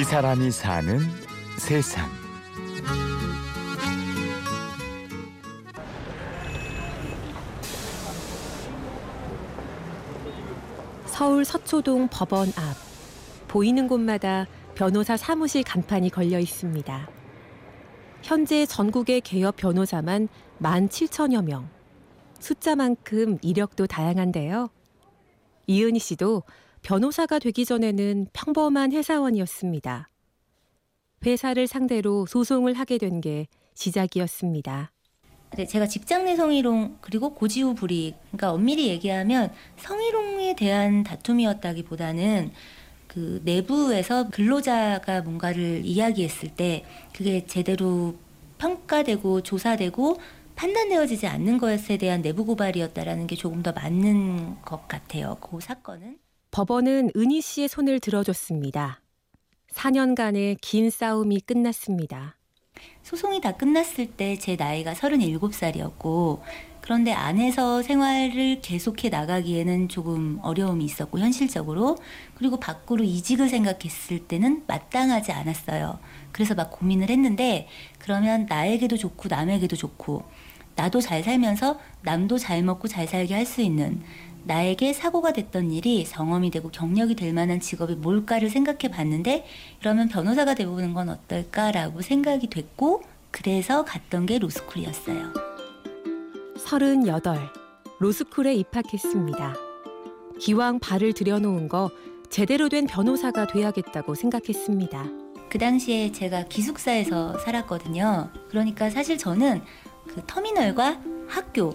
이 사람이 사는 세상. 서울 서초동 법원 앞. 보이는 곳마다 변호사 사무실 간판이 걸려 있습니다. 현재 전국의 개업 변호사만 17,000여 명. 숫자만큼 이력도 다양한데요. 이은희 씨도 변호사가 되기 전에는 평범한 회사원이었습니다. 회사를 상대로 소송을 하게 된 게 시작이었습니다. 네, 제가 직장 내 성희롱 그리고 고지후 불이익 그러니까 엄밀히 얘기하면 성희롱에 대한 다툼이었다기보다는 그 내부에서 근로자가 뭔가를 이야기했을 때 그게 제대로 평가되고 조사되고 판단되어지지 않는 것에 대한 내부 고발이었다라는 게 조금 더 맞는 것 같아요. 그 사건은. 법원은 은희 씨의 손을 들어줬습니다. 4년간의 긴 싸움이 끝났습니다. 소송이 다 끝났을 때 제 나이가 37살이었고 그런데 안에서 생활을 계속해 나가기에는 조금 어려움이 있었고 현실적으로 그리고 밖으로 이직을 생각했을 때는 마땅하지 않았어요. 그래서 막 고민을 했는데 그러면 나에게도 좋고 남에게도 좋고 나도 잘 살면서 남도 잘 먹고 잘 살게 할 수 있는 나에게 사고가 됐던 일이 경험이 되고 경력이 될 만한 직업이 뭘까를 생각해 봤는데 그러면 변호사가 되보는 건 어떨까라고 생각이 됐고 그래서 갔던 게 로스쿨이었어요. 38 로스쿨에 입학했습니다. 기왕 발을 들여놓은 거 제대로 된 변호사가 돼야겠다고 생각했습니다. 그 당시에 제가 기숙사에서 살았거든요. 그러니까 사실 저는 그 터미널과 학교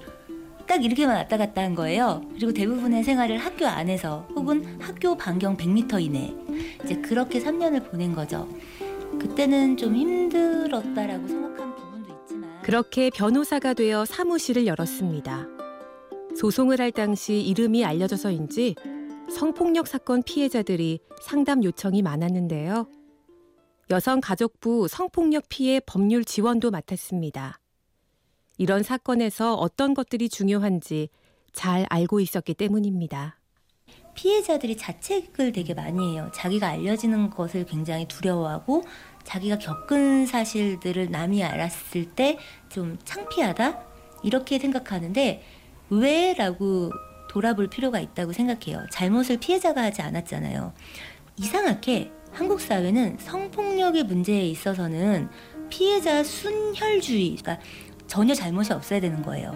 딱 이렇게만 왔다 갔다 한 거예요. 그리고 대부분의 생활을 학교 안에서 혹은 학교 반경 100m 이내 이제 그렇게 3년을 보낸 거죠. 그때는 좀 힘들었다라고 생각한 부분도 있지만 그렇게 변호사가 되어 사무실을 열었습니다. 소송을 할 당시 이름이 알려져서인지 성폭력 사건 피해자들이 상담 요청이 많았는데요. 여성가족부 성폭력 피해 법률 지원도 맡았습니다. 이런 사건에서 어떤 것들이 중요한지 잘 알고 있었기 때문입니다. 피해자들이 자책을 되게 많이 해요. 자기가 알려지는 것을 굉장히 두려워하고 자기가 겪은 사실들을 남이 알았을 때 좀 창피하다 이렇게 생각하는데 왜라고 돌아볼 필요가 있다고 생각해요. 잘못을 피해자가 하지 않았잖아요. 이상하게 한국 사회는 성폭력의 문제에 있어서는 피해자 순혈주의, 그러니까 전혀 잘못이 없어야 되는 거예요.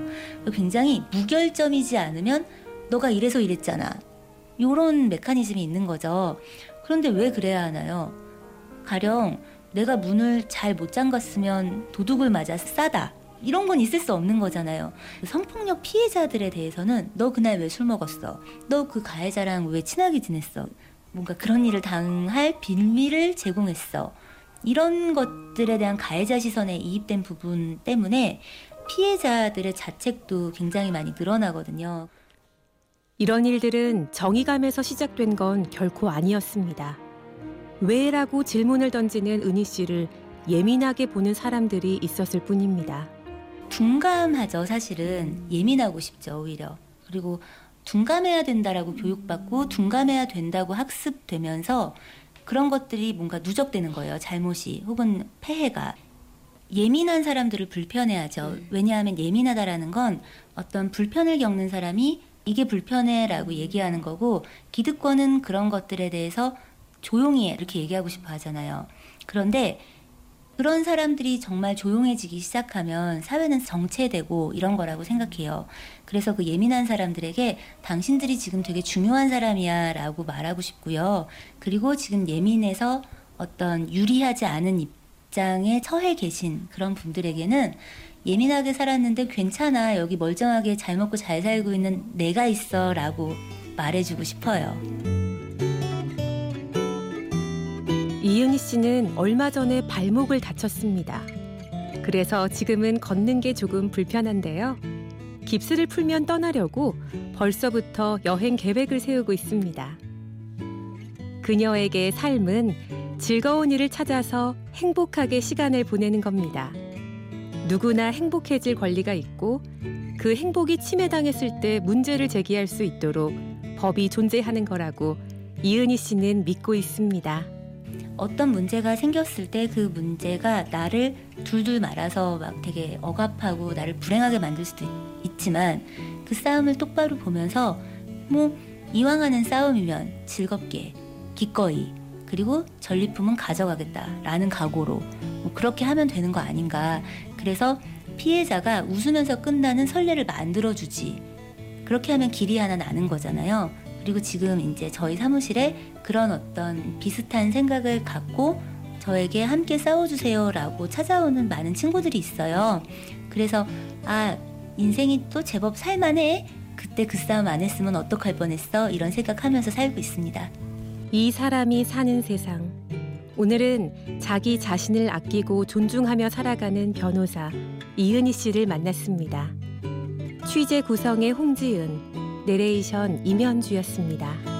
굉장히 무결점이지 않으면 너가 이래서 이랬잖아. 이런 메커니즘이 있는 거죠. 그런데 왜 그래야 하나요? 가령 내가 문을 잘 못 잠갔으면 도둑을 맞아 싸다. 이런 건 있을 수 없는 거잖아요. 성폭력 피해자들에 대해서는 너 그날 왜 술 먹었어? 너 그 가해자랑 왜 친하게 지냈어? 뭔가 그런 일을 당할 빌미를 제공했어. 이런 것들에 대한 가해자 시선에 이입된 부분 때문에 피해자들의 자책도 굉장히 많이 늘어나거든요. 이런 일들은 정의감에서 시작된 건 결코 아니었습니다. 왜라고 질문을 던지는 은희 씨를 예민하게 보는 사람들이 있었을 뿐입니다. 둔감하죠, 사실은. 예민하고 싶죠, 오히려. 그리고 둔감해야 된다라고 교육받고 둔감해야 된다고 학습되면서 그런 것들이 뭔가 누적되는 거예요. 잘못이 혹은 폐해가. 예민한 사람들을 불편해하죠. 왜냐하면 예민하다라는 건 어떤 불편을 겪는 사람이 이게 불편해라고 얘기하는 거고 기득권은 그런 것들에 대해서 조용히 해 이렇게 얘기하고 싶어 하잖아요. 그런데 그런 사람들이 정말 조용해지기 시작하면 사회는 정체되고 이런 거라고 생각해요. 그래서 그 예민한 사람들에게 당신들이 지금 되게 중요한 사람이야 라고 말하고 싶고요. 그리고 지금 예민해서 어떤 유리하지 않은 입장에 처해 계신 그런 분들에게는 예민하게 살았는데 괜찮아. 여기 멀쩡하게 잘 먹고 잘 살고 있는 내가 있어 라고 말해주고 싶어요. 이은희 씨는 얼마 전에 발목을 다쳤습니다. 그래서 지금은 걷는 게 조금 불편한데요. 깁스를 풀면 떠나려고 벌써부터 여행 계획을 세우고 있습니다. 그녀에게 삶은 즐거운 일을 찾아서 행복하게 시간을 보내는 겁니다. 누구나 행복해질 권리가 있고 그 행복이 침해당했을 때 문제를 제기할 수 있도록 법이 존재하는 거라고 이은희 씨는 믿고 있습니다. 어떤 문제가 생겼을 때 그 문제가 나를 둘둘 말아서 막 되게 억압하고 나를 불행하게 만들 수도 있, 지만 그 싸움을 똑바로 보면서 뭐 이왕 하는 싸움이면 즐겁게 기꺼이 그리고 전리품은 가져가겠다라는 각오로 뭐 그렇게 하면 되는 거 아닌가. 그래서 피해자가 웃으면서 끝나는 선례를 만들어주지. 그렇게 하면 길이 하나 나는 거잖아요. 그리고 지금 이제 저희 사무실에 그런 어떤 비슷한 생각을 갖고 저에게 함께 싸워주세요라고 찾아오는 많은 친구들이 있어요. 그래서 아 인생이 또 제법 살만해. 그때 그 싸움 안 했으면 어떡할 뻔했어. 이런 생각하면서 살고 있습니다. 이 사람이 사는 세상. 오늘은 자기 자신을 아끼고 존중하며 살아가는 변호사 이은희 씨를 만났습니다. 취재 구성의 홍지은, 내레이션 임현주였습니다.